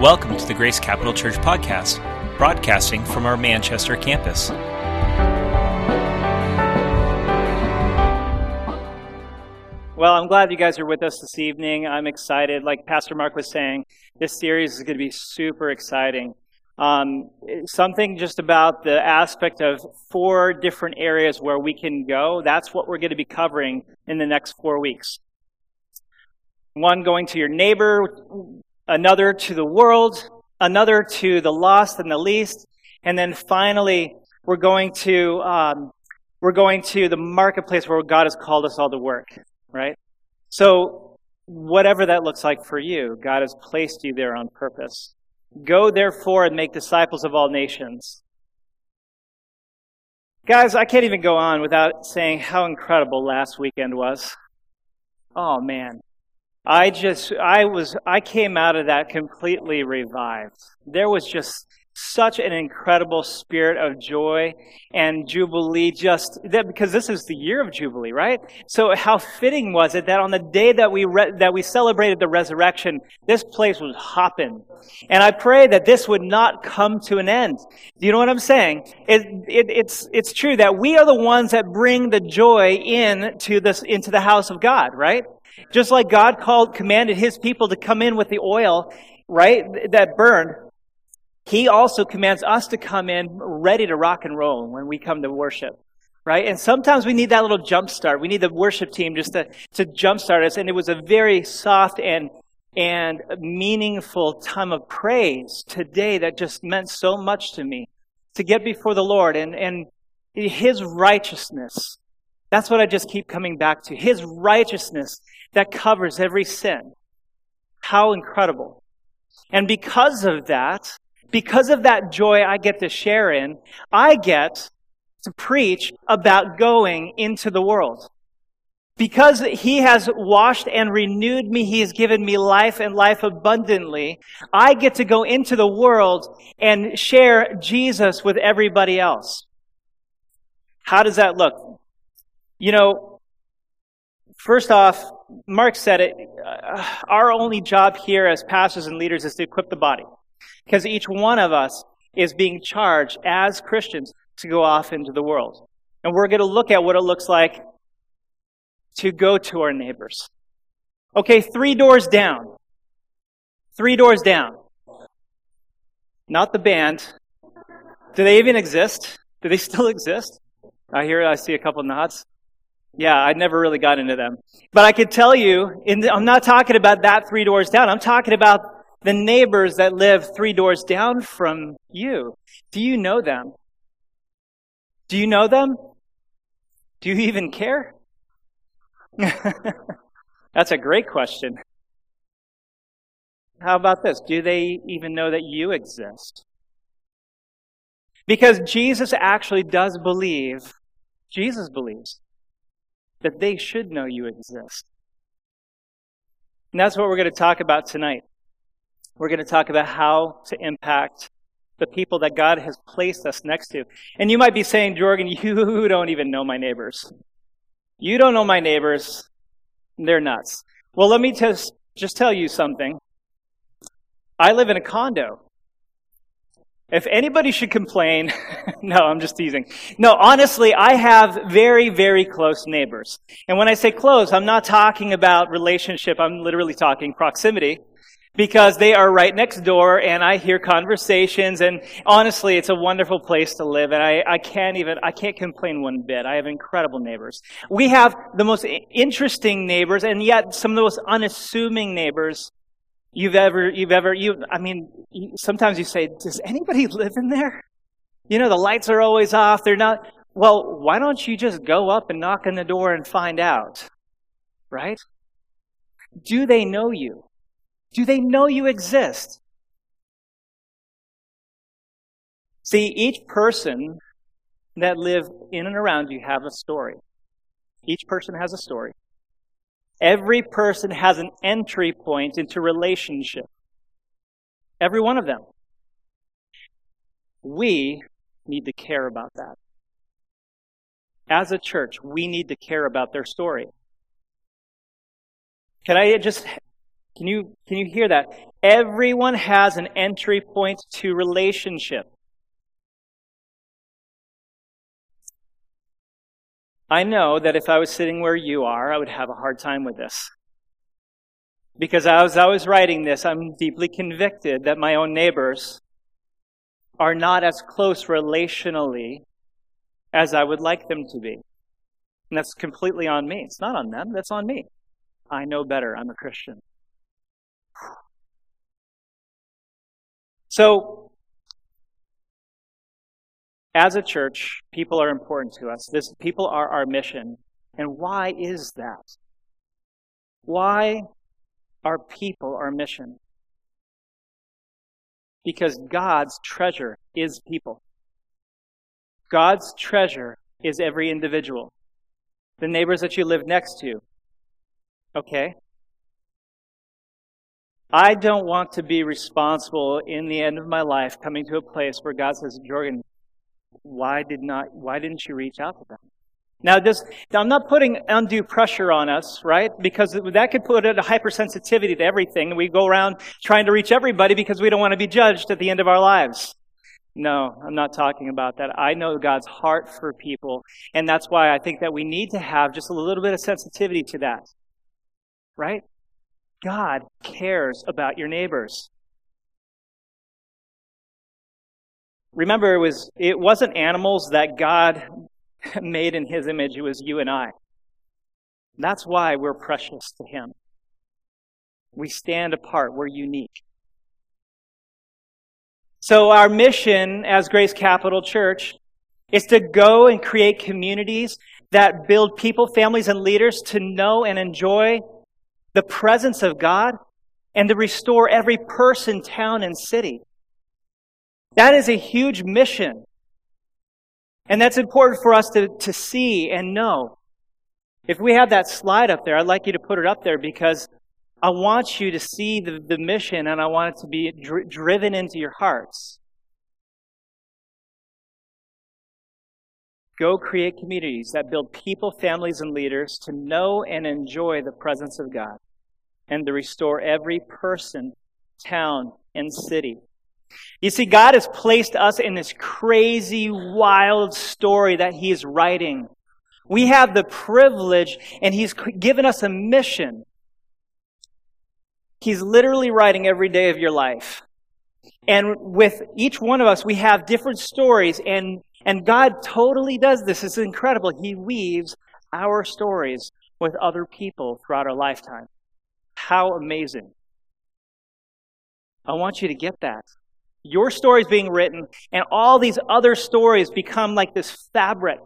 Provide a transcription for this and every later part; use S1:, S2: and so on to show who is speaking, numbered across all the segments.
S1: Welcome to the Grace Capital Church podcast, broadcasting from our Manchester campus.
S2: Well, I'm glad you guys are with us this evening. I'm excited. Like Pastor Mark was saying, this series is going to be super exciting. Um, something just about the aspect of four different areas where we can go. That's what we're going to be covering in the next four weeks. One going to your neighbor, another to the world, another to the lost and the least, and then finally we're going to um, we're going to the marketplace where God has called us all to work, right? So whatever that looks like for you, God has placed you there on purpose. Go therefore and make disciples of all nations. Guys, I can't even go on without saying how incredible last weekend was. Oh man. I just, I was, I came out of that completely revived. There was just such an incredible spirit of joy and jubilee just that because this is the year of jubilee right? So how fitting was it that on the day that we re- that we celebrated the resurrection this place was hopping. And i pray that this would not come to an end. Do you know what i'm saying? It, it, it's it's true that we are the ones that bring the joy in to this into the house of god right just like God called, commanded his people to come in with the oil, right, that burned, he also commands us to come in ready to rock and roll when we come to worship. Right? And sometimes we need that little jump start. We need the worship team just to, to jump start us. And it was a very soft and and meaningful time of praise today that just meant so much to me to get before the Lord and, and His righteousness. That's what I just keep coming back to. His righteousness that covers every sin. How incredible. And because of that, because of that joy I get to share in, I get to preach about going into the world. Because he has washed and renewed me, he has given me life and life abundantly. I get to go into the world and share Jesus with everybody else. How does that look? You know, first off, Mark said it, uh, our only job here as pastors and leaders is to equip the body. Because each one of us is being charged as Christians to go off into the world. And we're going to look at what it looks like to go to our neighbors. Okay, three doors down. Three doors down. Not the band. Do they even exist? Do they still exist? I hear, I see a couple nods. Yeah, I never really got into them. But I could tell you, the, I'm not talking about that three doors down. I'm talking about the neighbors that live three doors down from you. Do you know them? Do you know them? Do you even care? That's a great question. How about this? Do they even know that you exist? Because Jesus actually does believe, Jesus believes that they should know you exist. And that's what we're going to talk about tonight. We're going to talk about how to impact the people that God has placed us next to. And you might be saying, Jorgen, you don't even know my neighbors. You don't know my neighbors. They're nuts. Well, let me just, just tell you something. I live in a condo. If anybody should complain, no, I'm just teasing. No, honestly, I have very, very close neighbors. And when I say close, I'm not talking about relationship, I'm literally talking proximity. Because they are right next door and I hear conversations and honestly, it's a wonderful place to live and I, I can't even, I can't complain one bit. I have incredible neighbors. We have the most interesting neighbors and yet some of the most unassuming neighbors you've ever, you've ever, you, I mean, sometimes you say, does anybody live in there? You know, the lights are always off. They're not, well, why don't you just go up and knock on the door and find out? Right? Do they know you? Do they know you exist? See, each person that live in and around you have a story. Each person has a story. Every person has an entry point into relationship. Every one of them. We need to care about that. As a church, we need to care about their story. Can I just Can you, can you hear that? Everyone has an entry point to relationship. I know that if I was sitting where you are, I would have a hard time with this. Because as I was writing this, I'm deeply convicted that my own neighbors are not as close relationally as I would like them to be. And that's completely on me. It's not on them, that's on me. I know better. I'm a Christian. So, as a church, people are important to us. This, people are our mission. And why is that? Why are people our mission? Because God's treasure is people. God's treasure is every individual. The neighbors that you live next to. Okay? I don't want to be responsible in the end of my life coming to a place where God says, Jorgen, why did not why didn't you reach out to them? Now, this, now I'm not putting undue pressure on us, right? Because that could put a hypersensitivity to everything. We go around trying to reach everybody because we don't want to be judged at the end of our lives. No, I'm not talking about that. I know God's heart for people, and that's why I think that we need to have just a little bit of sensitivity to that. Right? God cares about your neighbors. Remember, it, was, it wasn't animals that God made in His image, it was you and I. That's why we're precious to Him. We stand apart, we're unique. So, our mission as Grace Capital Church is to go and create communities that build people, families, and leaders to know and enjoy the presence of God and to restore every person, town, and city. That is a huge mission. And that's important for us to, to see and know. If we have that slide up there, I'd like you to put it up there because I want you to see the, the mission and I want it to be dr- driven into your hearts. Go create communities that build people, families, and leaders to know and enjoy the presence of God and to restore every person, town, and city you see, God has placed us in this crazy, wild story that He is writing. We have the privilege, and He's given us a mission. He's literally writing every day of your life. And with each one of us, we have different stories, and, and God totally does this. It's incredible. He weaves our stories with other people throughout our lifetime. How amazing. I want you to get that. Your story is being written, and all these other stories become like this fabric.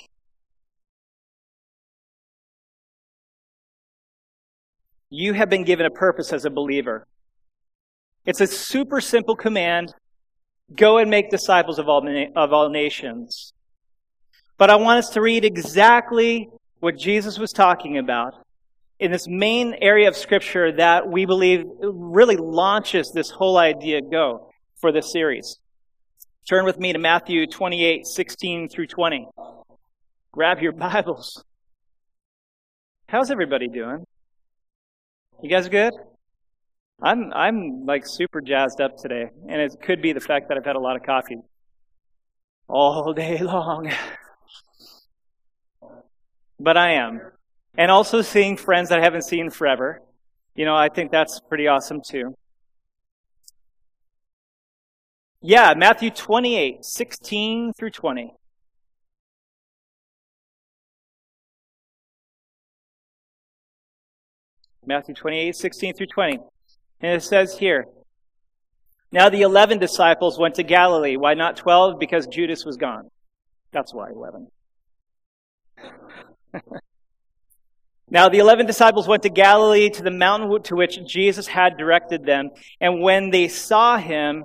S2: You have been given a purpose as a believer. It's a super simple command go and make disciples of all, of all nations. But I want us to read exactly what Jesus was talking about in this main area of Scripture that we believe really launches this whole idea go for this series. Turn with me to Matthew 28 16 through 20. Grab your Bibles. How's everybody doing? You guys good? I'm I'm like super jazzed up today, and it could be the fact that I've had a lot of coffee all day long. but I am. And also seeing friends that I haven't seen forever. You know, I think that's pretty awesome too. Yeah, Matthew 28, 16 through 20. Matthew 28, 16 through 20. And it says here, Now the eleven disciples went to Galilee. Why not twelve? Because Judas was gone. That's why eleven. Now the eleven disciples went to Galilee to the mountain to which Jesus had directed them. And when they saw him,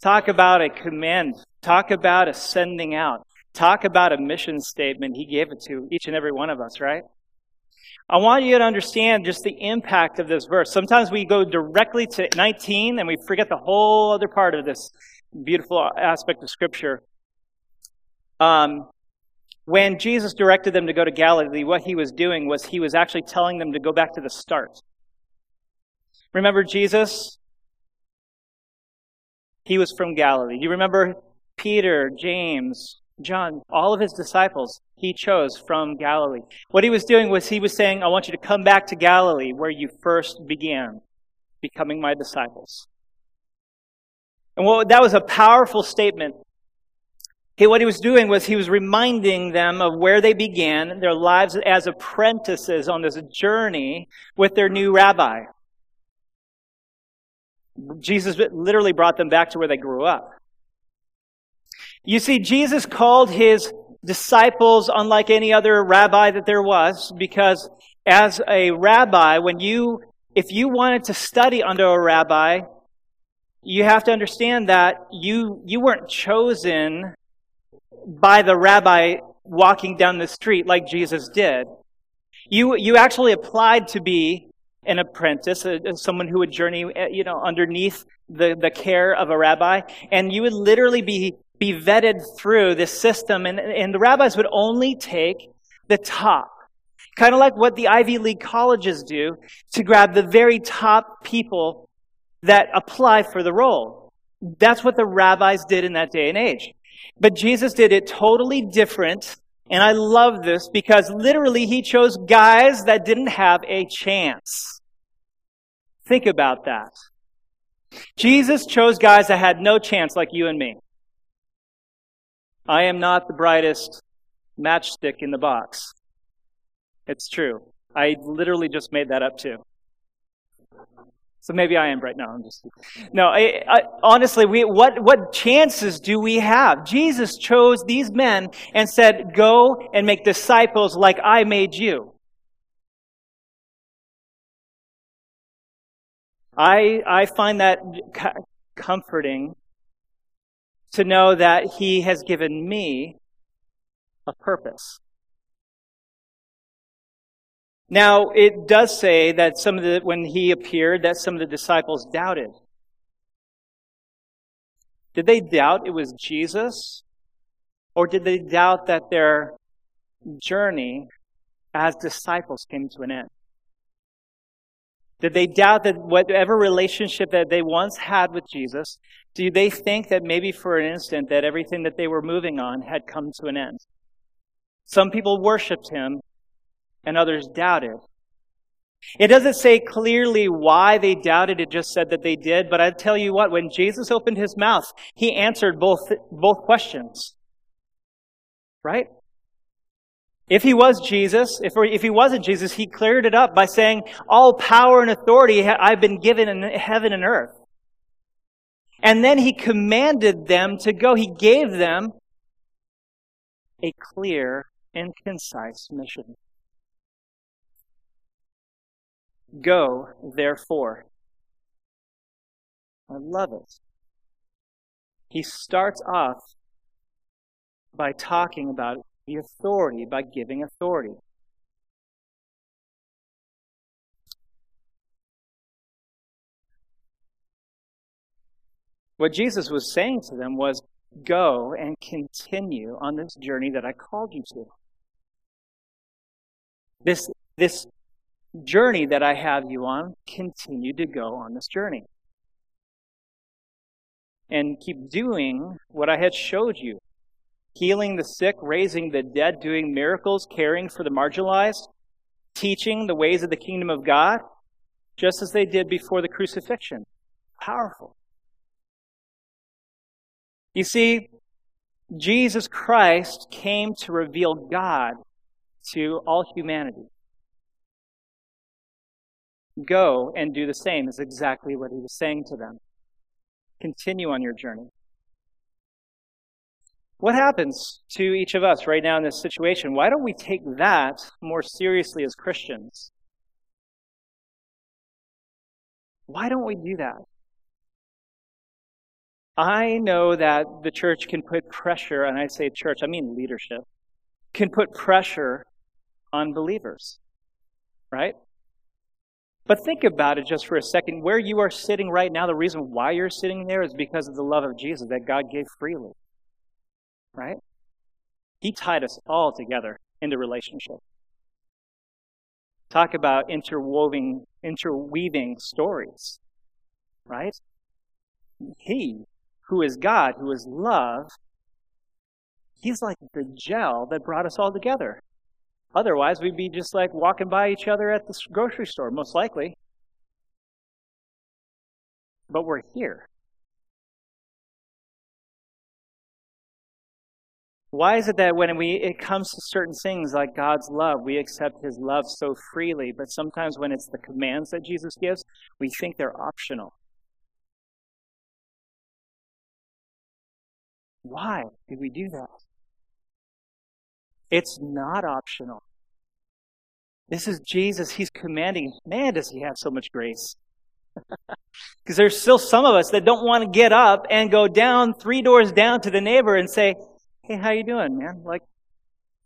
S2: Talk about a command. Talk about a sending out. Talk about a mission statement. He gave it to each and every one of us, right? I want you to understand just the impact of this verse. Sometimes we go directly to 19 and we forget the whole other part of this beautiful aspect of Scripture. Um, when Jesus directed them to go to Galilee, what he was doing was he was actually telling them to go back to the start. Remember Jesus? He was from Galilee. You remember Peter, James, John, all of his disciples, he chose from Galilee. What he was doing was he was saying, I want you to come back to Galilee where you first began becoming my disciples. And that was a powerful statement he, what he was doing was he was reminding them of where they began their lives as apprentices on this journey with their new rabbi. Jesus literally brought them back to where they grew up. You see, Jesus called his disciples unlike any other rabbi that there was because as a rabbi, when you, if you wanted to study under a rabbi, you have to understand that you, you weren't chosen by the rabbi walking down the street like Jesus did. You, you actually applied to be an apprentice, a, someone who would journey, eh, you know, underneath the, the care of a rabbi, and you would literally be, be vetted through this system, and, and the rabbis would only take the top. Kind of like what the Ivy League colleges do to grab the very top people that apply for the role. That's what the rabbis did in that day and age. But Jesus did it totally different. And I love this because literally he chose guys that didn't have a chance. Think about that. Jesus chose guys that had no chance, like you and me. I am not the brightest matchstick in the box. It's true. I literally just made that up too. So maybe I am right now. I'm just no. I, I, honestly, we, what what chances do we have? Jesus chose these men and said, "Go and make disciples like I made you." I I find that comforting to know that He has given me a purpose. Now, it does say that some of the, when he appeared, that some of the disciples doubted. Did they doubt it was Jesus? Or did they doubt that their journey as disciples came to an end? Did they doubt that whatever relationship that they once had with Jesus, do they think that maybe for an instant that everything that they were moving on had come to an end? Some people worshiped him, and others doubted. It doesn't say clearly why they doubted, it just said that they did. But I tell you what, when Jesus opened his mouth, he answered both, both questions. Right? If he was Jesus, if, if he wasn't Jesus, he cleared it up by saying, All power and authority I've been given in heaven and earth. And then he commanded them to go. He gave them a clear and concise mission. Go, therefore. I love it. He starts off by talking about the authority, by giving authority. What Jesus was saying to them was, Go and continue on this journey that I called you to. This, this journey that I have you on, continue to go on this journey. And keep doing what I had showed you healing the sick, raising the dead, doing miracles, caring for the marginalized, teaching the ways of the kingdom of God, just as they did before the crucifixion. Powerful. You see, Jesus Christ came to reveal God to all humanity. Go and do the same, is exactly what he was saying to them. Continue on your journey. What happens to each of us right now in this situation? Why don't we take that more seriously as Christians? Why don't we do that? I know that the church can put pressure, and I say church, I mean leadership, can put pressure on believers, right? But think about it just for a second. Where you are sitting right now, the reason why you're sitting there is because of the love of Jesus that God gave freely, right? He tied us all together into relationship. Talk about interwoven, interweaving stories, right? He who is God, who is love, he's like the gel that brought us all together. Otherwise, we'd be just like walking by each other at the grocery store, most likely. But we're here. Why is it that when we it comes to certain things like God's love, we accept his love so freely, but sometimes when it's the commands that Jesus gives, we think they're optional. Why do we do that? It's not optional. This is Jesus. He's commanding. Man, does he have so much grace. Because there's still some of us that don't want to get up and go down three doors down to the neighbor and say, "Hey, how you doing, man? Like,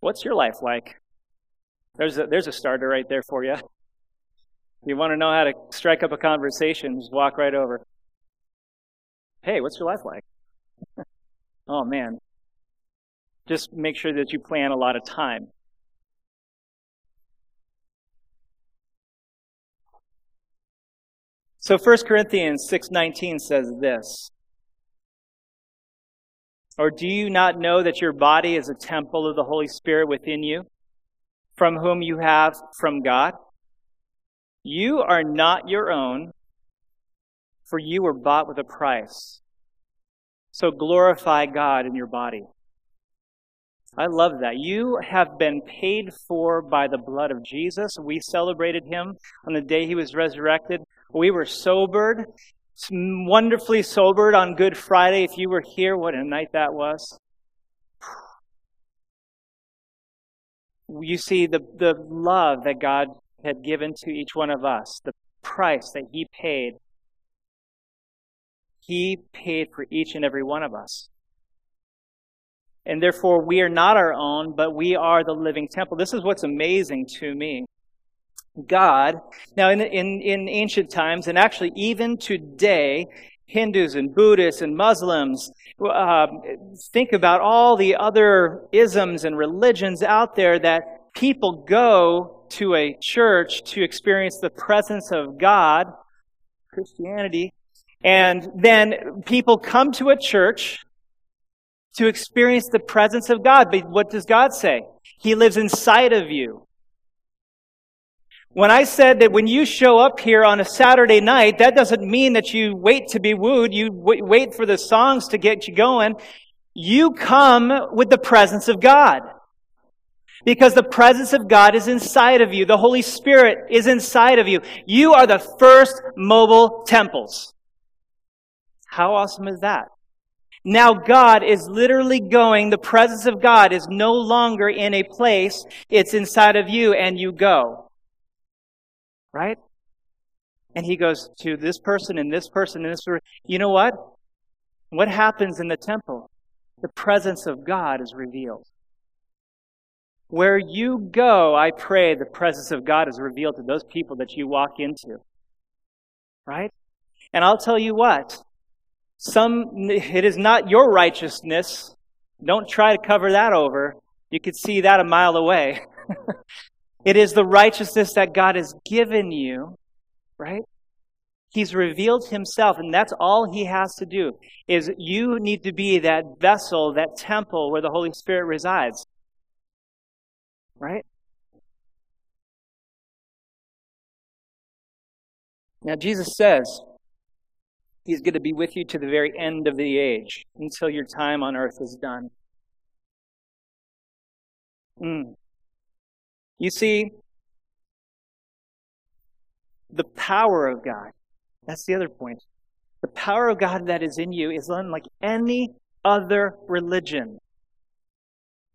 S2: what's your life like?" There's a, there's a starter right there for you. You want to know how to strike up a conversation? Just walk right over. Hey, what's your life like? Oh man. Just make sure that you plan a lot of time. So 1 Corinthians 6:19 says this. Or do you not know that your body is a temple of the Holy Spirit within you, from whom you have from God? You are not your own, for you were bought with a price. So glorify God in your body. I love that. You have been paid for by the blood of Jesus. We celebrated him on the day he was resurrected. We were sobered, wonderfully sobered on Good Friday. If you were here, what a night that was. You see the, the love that God had given to each one of us, the price that he paid he paid for each and every one of us. And therefore, we are not our own, but we are the living temple. This is what's amazing to me. God, now in, in, in ancient times, and actually even today, Hindus and Buddhists and Muslims, uh, think about all the other isms and religions out there that people go to a church to experience the presence of God. Christianity and then people come to a church to experience the presence of God. But what does God say? He lives inside of you. When I said that when you show up here on a Saturday night, that doesn't mean that you wait to be wooed. You wait for the songs to get you going. You come with the presence of God. Because the presence of God is inside of you. The Holy Spirit is inside of you. You are the first mobile temples. How awesome is that? Now God is literally going, the presence of God is no longer in a place, it's inside of you and you go. Right? And he goes to this person and this person and this person. You know what? What happens in the temple? The presence of God is revealed. Where you go, I pray the presence of God is revealed to those people that you walk into. Right? And I'll tell you what, some, it is not your righteousness. Don't try to cover that over. You could see that a mile away. it is the righteousness that God has given you, right? He's revealed himself, and that's all he has to do. Is you need to be that vessel, that temple where the Holy Spirit resides. Right? Now Jesus says, He's going to be with you to the very end of the age until your time on earth is done. Mm. You see, the power of God, that's the other point. The power of God that is in you is unlike any other religion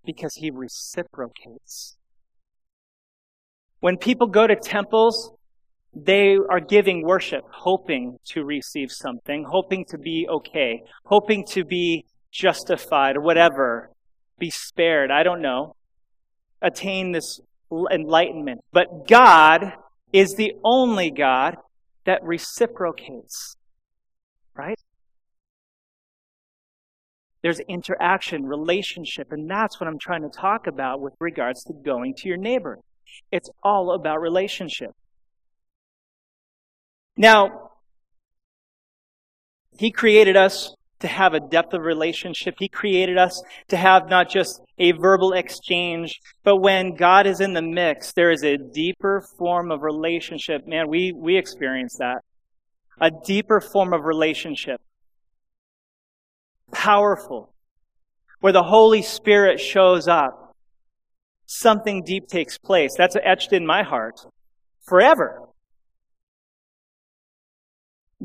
S2: because He reciprocates. When people go to temples, they are giving worship, hoping to receive something, hoping to be okay, hoping to be justified or whatever, be spared, I don't know, attain this enlightenment. But God is the only God that reciprocates, right? There's interaction, relationship, and that's what I'm trying to talk about with regards to going to your neighbor. It's all about relationship. Now, He created us to have a depth of relationship. He created us to have not just a verbal exchange, but when God is in the mix, there is a deeper form of relationship. Man, we, we experience that. A deeper form of relationship. Powerful. Where the Holy Spirit shows up. Something deep takes place. That's etched in my heart forever.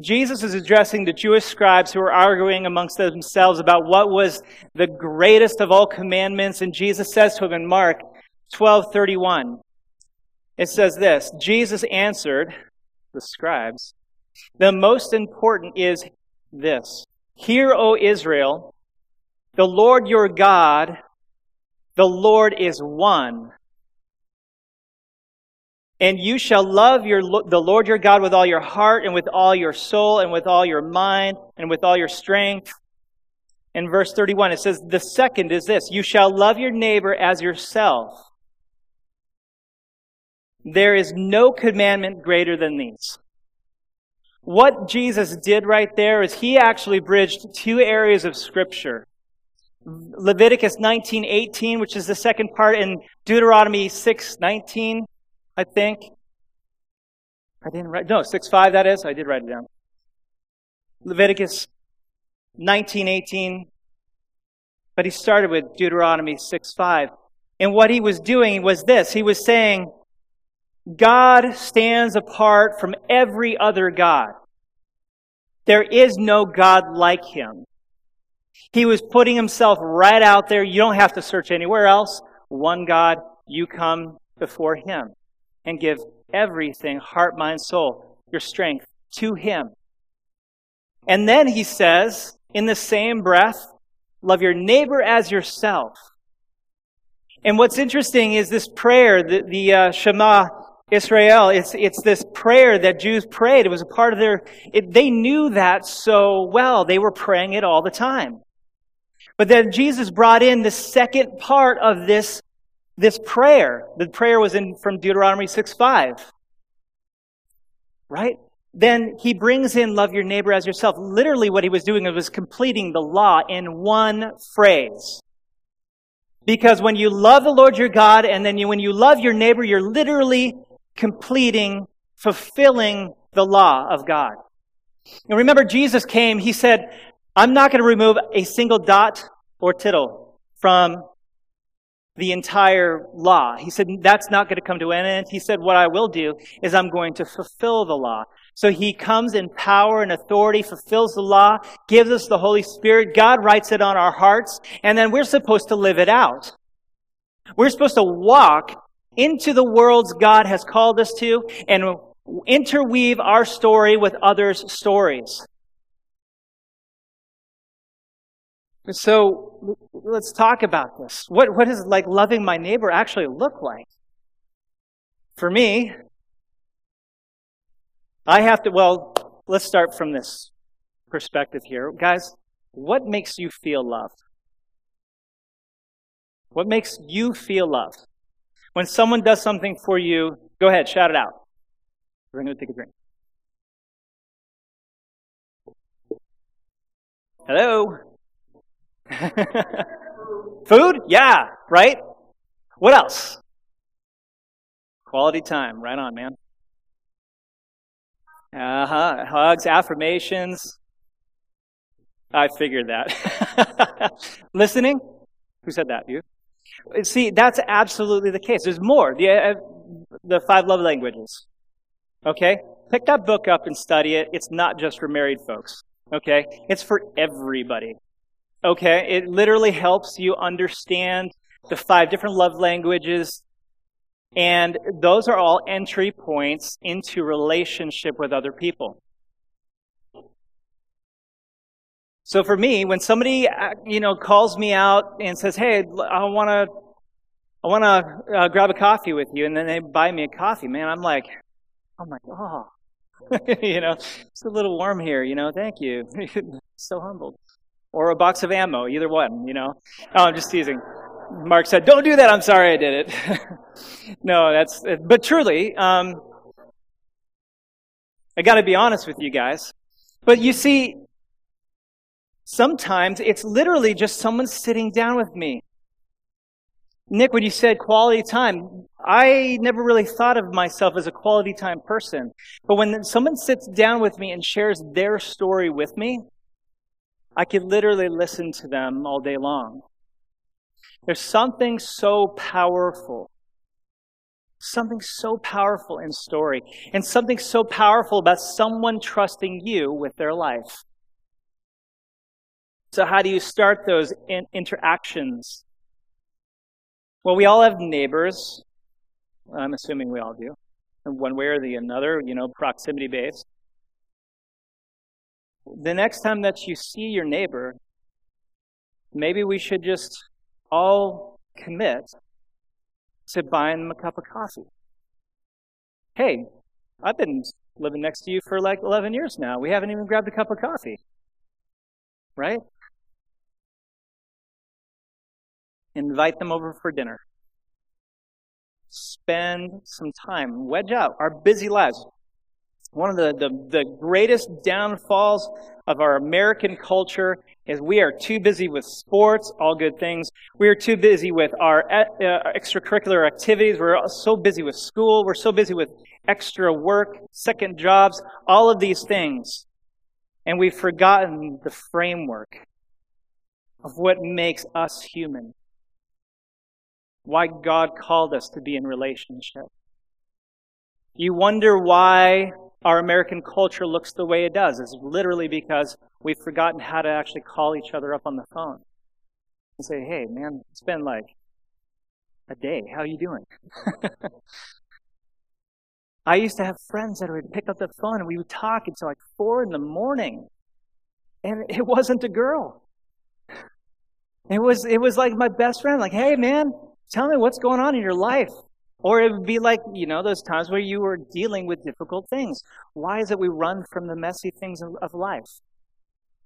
S2: Jesus is addressing the Jewish scribes who are arguing amongst themselves about what was the greatest of all commandments. And Jesus says to them in Mark 12:31, it says this, Jesus answered the scribes, the most important is this. Hear, O Israel, the Lord your God, the Lord is one. And you shall love your, the Lord your God with all your heart and with all your soul and with all your mind and with all your strength. In verse 31, it says, The second is this you shall love your neighbor as yourself. There is no commandment greater than these. What Jesus did right there is he actually bridged two areas of scripture. Leviticus 19:18, which is the second part, and Deuteronomy 6:19 I think. I didn't write, no, 6 5 that is. I did write it down. Leviticus 19 18. But he started with Deuteronomy 6 5. And what he was doing was this he was saying, God stands apart from every other God. There is no God like him. He was putting himself right out there. You don't have to search anywhere else. One God, you come before him and give everything, heart, mind, soul, your strength, to Him. And then he says, in the same breath, love your neighbor as yourself. And what's interesting is this prayer, the, the uh, Shema Israel, it's, it's this prayer that Jews prayed. It was a part of their, it, they knew that so well. They were praying it all the time. But then Jesus brought in the second part of this this prayer. The prayer was in from Deuteronomy 6 5. Right? Then he brings in love your neighbor as yourself. Literally, what he was doing was completing the law in one phrase. Because when you love the Lord your God, and then you, when you love your neighbor, you're literally completing, fulfilling the law of God. And remember, Jesus came, he said, I'm not going to remove a single dot or tittle from the entire law. He said, that's not going to come to an end. He said, what I will do is I'm going to fulfill the law. So he comes in power and authority, fulfills the law, gives us the Holy Spirit. God writes it on our hearts, and then we're supposed to live it out. We're supposed to walk into the worlds God has called us to and interweave our story with others' stories. So let's talk about this. What, what does like loving my neighbor actually look like? For me, I have to, well, let's start from this perspective here. Guys, what makes you feel loved? What makes you feel loved? When someone does something for you, go ahead, shout it out. We're going to take a drink. Hello? Food? Yeah, right? What else? Quality time. Right on, man. Uh huh. Hugs, affirmations. I figured that. Listening? Who said that? You? See, that's absolutely the case. There's more. The, uh, the five love languages. Okay? Pick that book up and study it. It's not just for married folks. Okay? It's for everybody. Okay? It literally helps you understand the five different love languages. And those are all entry points into relationship with other people. So for me, when somebody, uh, you know, calls me out and says, "Hey, I want to, I want to uh, grab a coffee with you," and then they buy me a coffee, man, I'm like, I'm like, oh, you know, it's a little warm here, you know. Thank you, so humbled. Or a box of ammo, either one, you know. Oh, I'm just teasing. Mark said, "Don't do that." I'm sorry, I did it. no, that's. But truly, um, I got to be honest with you guys. But you see, Sometimes it's literally just someone sitting down with me. Nick, when you said quality time, I never really thought of myself as a quality time person. But when someone sits down with me and shares their story with me, I could literally listen to them all day long. There's something so powerful, something so powerful in story, and something so powerful about someone trusting you with their life. So, how do you start those in- interactions? Well, we all have neighbors. I'm assuming we all do, in one way or the another, you know, proximity based. The next time that you see your neighbor, maybe we should just all commit to buying them a cup of coffee. Hey, I've been living next to you for like 11 years now. We haven't even grabbed a cup of coffee. Right? Invite them over for dinner. Spend some time. Wedge out our busy lives. One of the, the, the greatest downfalls of our American culture is we are too busy with sports, all good things. We are too busy with our uh, extracurricular activities. We're so busy with school. We're so busy with extra work, second jobs, all of these things. And we've forgotten the framework of what makes us human why God called us to be in relationship. You wonder why our American culture looks the way it does. It's literally because we've forgotten how to actually call each other up on the phone and say, hey, man, it's been like a day. How you doing? I used to have friends that would pick up the phone and we would talk until like four in the morning. And it wasn't a girl. It was, it was like my best friend, like, hey, man, Tell me what's going on in your life. Or it would be like, you know, those times where you were dealing with difficult things. Why is it we run from the messy things of life?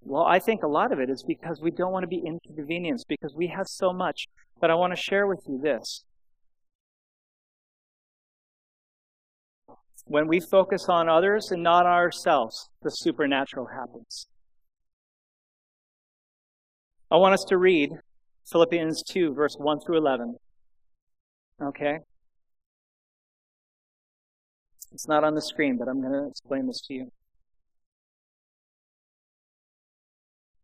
S2: Well, I think a lot of it is because we don't want to be inconvenienced, because we have so much. But I want to share with you this. When we focus on others and not ourselves, the supernatural happens. I want us to read Philippians 2, verse 1 through 11. Okay? It's not on the screen, but I'm going to explain this to you.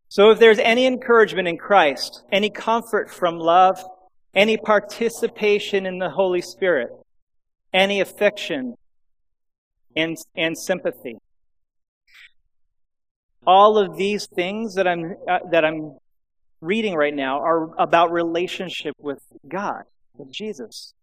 S2: So, if there's any encouragement in Christ, any comfort from love, any participation in the Holy Spirit, any affection and, and sympathy, all of these things that I'm, uh, that I'm reading right now are about relationship with God with Jesus.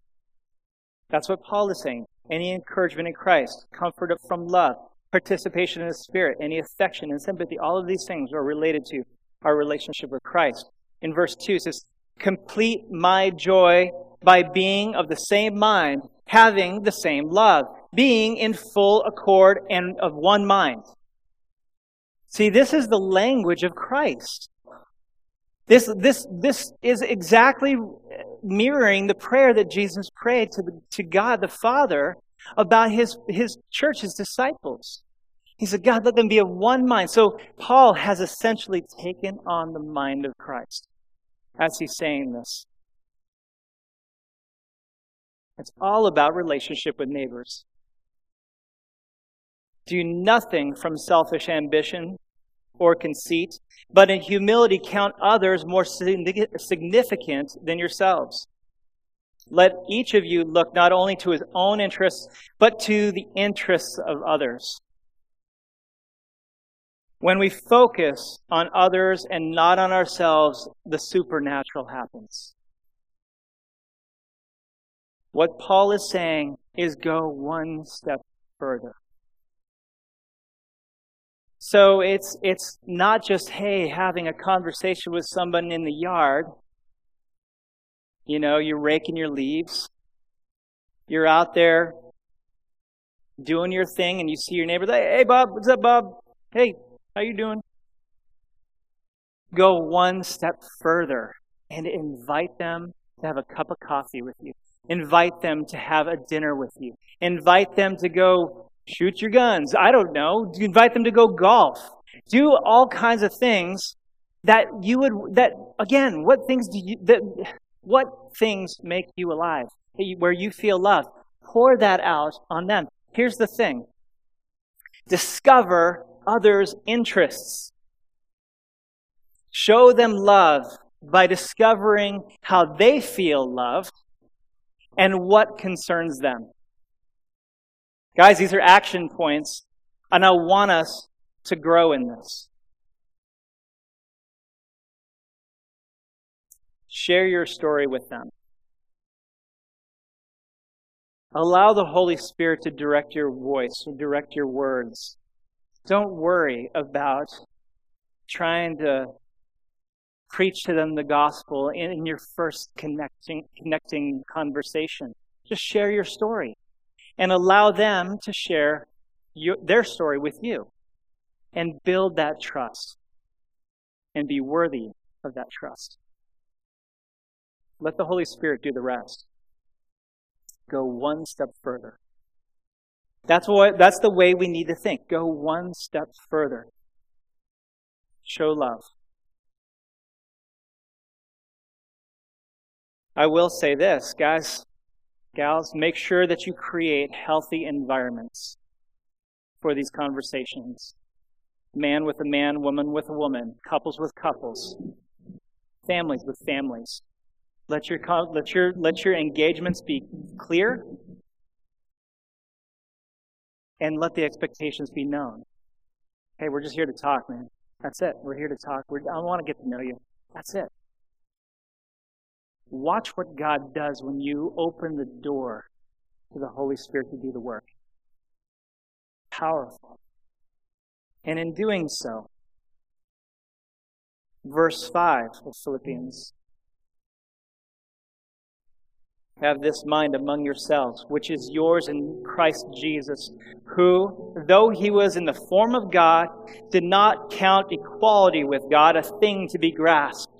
S2: That's what Paul is saying. Any encouragement in Christ, comfort from love, participation in the Spirit, any affection and sympathy, all of these things are related to our relationship with Christ. In verse 2, it says, Complete my joy by being of the same mind, having the same love, being in full accord and of one mind. See, this is the language of Christ. This, this, this is exactly mirroring the prayer that Jesus prayed to, the, to God the Father about his, his church, his disciples. He said, God, let them be of one mind. So Paul has essentially taken on the mind of Christ as he's saying this. It's all about relationship with neighbors. Do nothing from selfish ambition or conceit, but in humility count others more significant than yourselves. Let each of you look not only to his own interests, but to the interests of others. When we focus on others and not on ourselves, the supernatural happens. What Paul is saying is go one step further. So it's, it's not just, hey, having a conversation with someone in the yard. You know, you're raking your leaves. You're out there doing your thing and you see your neighbor, hey, hey Bob, what's up, Bob? Hey, how you doing? Go one step further and invite them to have a cup of coffee with you. Invite them to have a dinner with you. Invite them to go shoot your guns. I don't know. Invite them to go golf. Do all kinds of things that you would, that, again, what things do you, that, what things make you alive? Where you feel loved. Pour that out on them. Here's the thing. Discover others' interests. Show them love by discovering how they feel loved and what concerns them. Guys, these are action points, and I want us to grow in this. Share your story with them. Allow the Holy Spirit to direct your voice or direct your words. Don't worry about trying to preach to them the gospel in, your first connecting, connecting conversation. Just share your story and allow them to share your, their story with you and build that trust and be worthy of that trust. Let the Holy Spirit do the rest. Go one step further. That's what that's the way we need to think. Go one step further. Show love. I will say this, guys, gals, make sure that you create healthy environments for these conversations. Man with a man, woman with a woman, couples with couples, families with families. Let your, let your, let your engagements be clear and let the expectations be known. Hey, we're just here to talk, man. That's it. We're here to talk. We're, I want to get to know you. That's it. Watch what God does when you open the door to the Holy Spirit to do the work. Powerful. And in doing so, verse 5 of Philippians have this mind among yourselves, which is yours in Christ Jesus, who, though he was in the form of God, did not count equality with God a thing to be grasped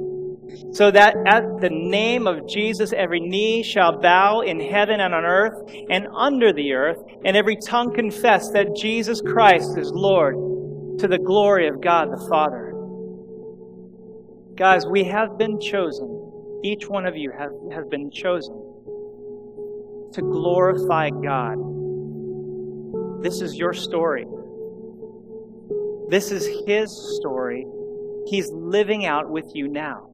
S2: so that at the name of Jesus every knee shall bow in heaven and on earth and under the earth, and every tongue confess that Jesus Christ is Lord to the glory of God the Father. Guys, we have been chosen. Each one of you have, have been chosen to glorify God. This is your story. This is His story. He's living out with you now.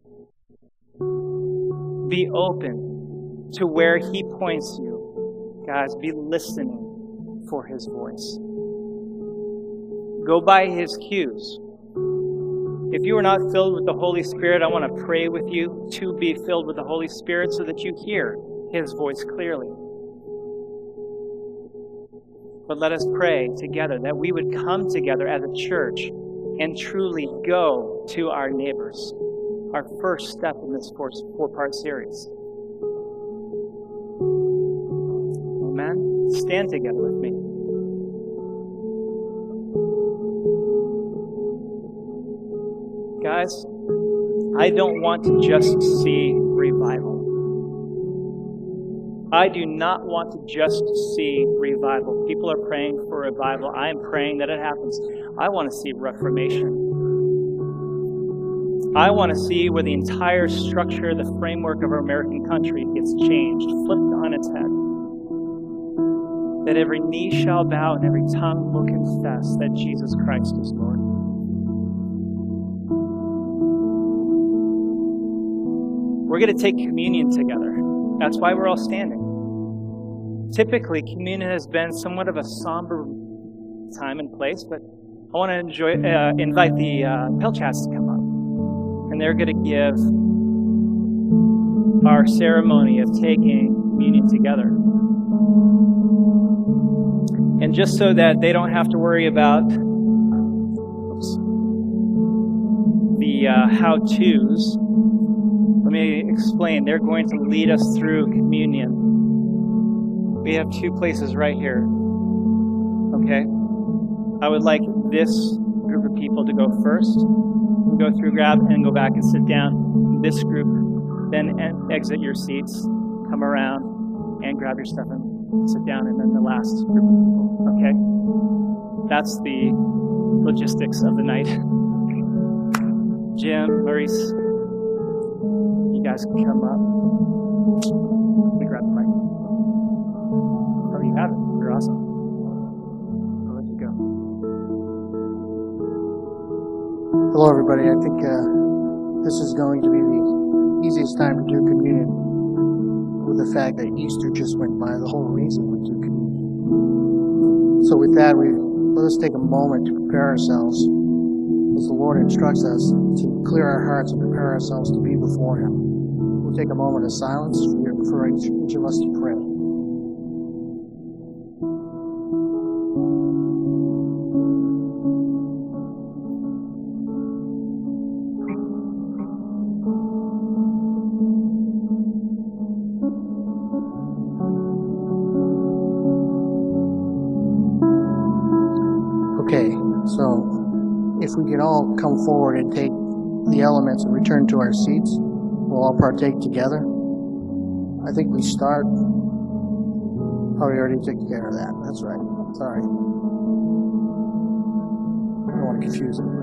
S2: Be open to where He points you. Guys, be listening for His voice. Go by His cues. If you are not filled with the Holy Spirit, I want to pray with you to be filled with the Holy Spirit so that you hear His voice clearly. But let us pray together that we would come together as a church and truly go to our neighbors our first step in this four part series. Amen. Stand together with me. Guys, I don't want to just see revival. I do not want to just see revival. People are praying for revival. I am praying that it happens. I want to see reformation. I want to see where the entire structure, the framework of our American country gets changed, flipped on its head. that every knee shall bow and every tongue will confess that Jesus Christ is Lord. We're going to take communion together. That's why we're all standing. Typically, communion has been somewhat of a somber time and place, but I want to enjoy, uh, invite the uh. And they're going to give our ceremony of taking communion together. And just so that they don't have to worry about oops, the uh, how to's, let me explain. They're going to lead us through communion. We have two places right here. Okay? I would like this group of people to go first, go through, grab, and go back and sit down. This group, then exit your seats, come around, and grab your stuff and sit down, and then the last group. Okay? That's the logistics of the night. Jim, Maurice, you guys can come up.
S3: Hello, everybody. I think uh, this is going to be the easiest time to do communion with the fact that Easter just went by. The whole reason we do communion. So, with that, we let us take a moment to prepare ourselves as the Lord instructs us to clear our hearts and prepare ourselves to be before Him. We'll take a moment of silence for each, each of us to pray. Come forward and take the elements and return to our seats, we'll all partake together. I think we start. Oh, we already took care of that. That's right. Sorry. I don't want to confuse everybody.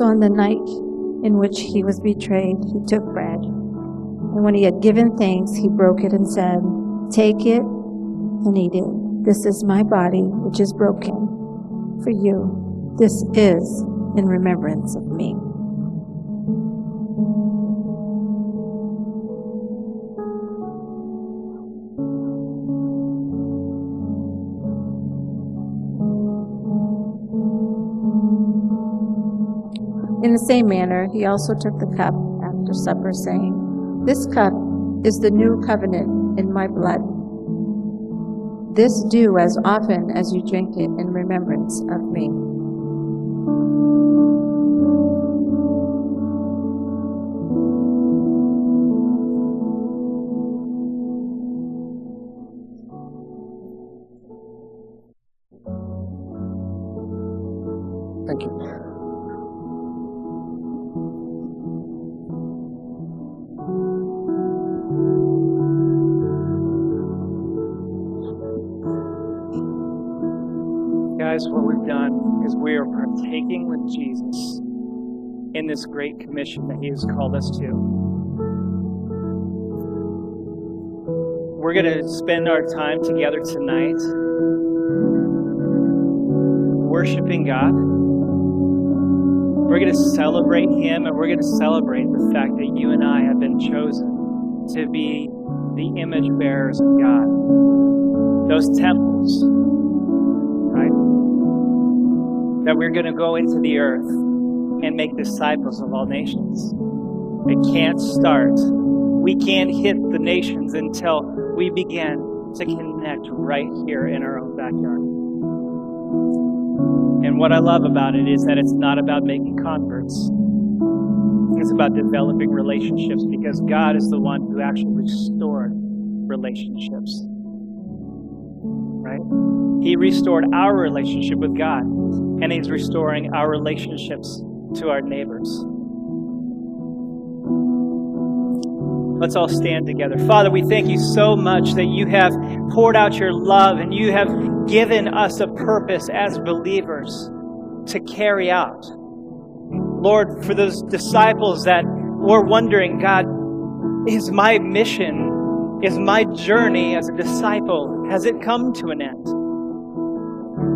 S4: So on the night in which he was betrayed, he took bread. And when he had given thanks, he broke it and said, Take it and eat it. This is my body, which is broken for you. This is in remembrance of me. Same manner, he also took the cup after supper, saying, This cup is the new covenant in my blood. This do as often as you drink it in remembrance of me.
S2: Guys, what we've done is we are partaking with Jesus in this great commission that He has called us to. We're going to spend our time together tonight worshiping God. We're going to celebrate Him and we're going to celebrate the fact that you and I have been chosen to be the image bearers of God. Those temples, That we're going to go into the earth and make disciples of all nations. It can't start. We can't hit the nations until we begin to connect right here in our own backyard. And what I love about it is that it's not about making converts. It's about developing relationships because God is the one who actually restored relationships. Right? He restored our relationship with God, and He's restoring our relationships to our neighbors. Let's all stand together. Father, we thank you so much that you have poured out your love and you have given us a purpose as believers to carry out. Lord, for those disciples that were wondering, God, is my mission, is my journey as a disciple, has it come to an end?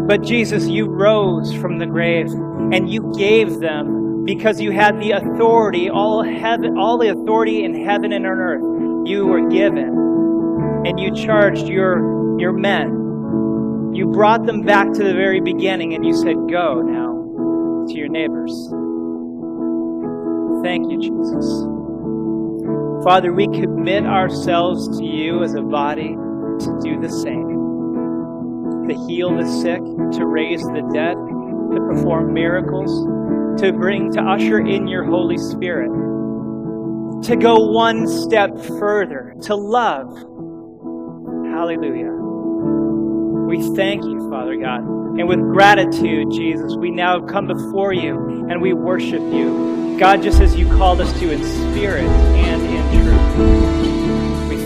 S2: But Jesus, you rose from the grave and you gave them because you had the authority, all heaven, all the authority in heaven and on earth, you were given. And you charged your, your men. You brought them back to the very beginning and you said, Go now to your neighbors. Thank you, Jesus. Father, we commit ourselves to you as a body to do the same. To heal the sick, to raise the dead, to perform miracles, to bring, to usher in your Holy Spirit, to go one step further, to love. Hallelujah. We thank you, Father God. And with gratitude, Jesus, we now come before you and we worship you. God, just as you called us to in spirit and in truth.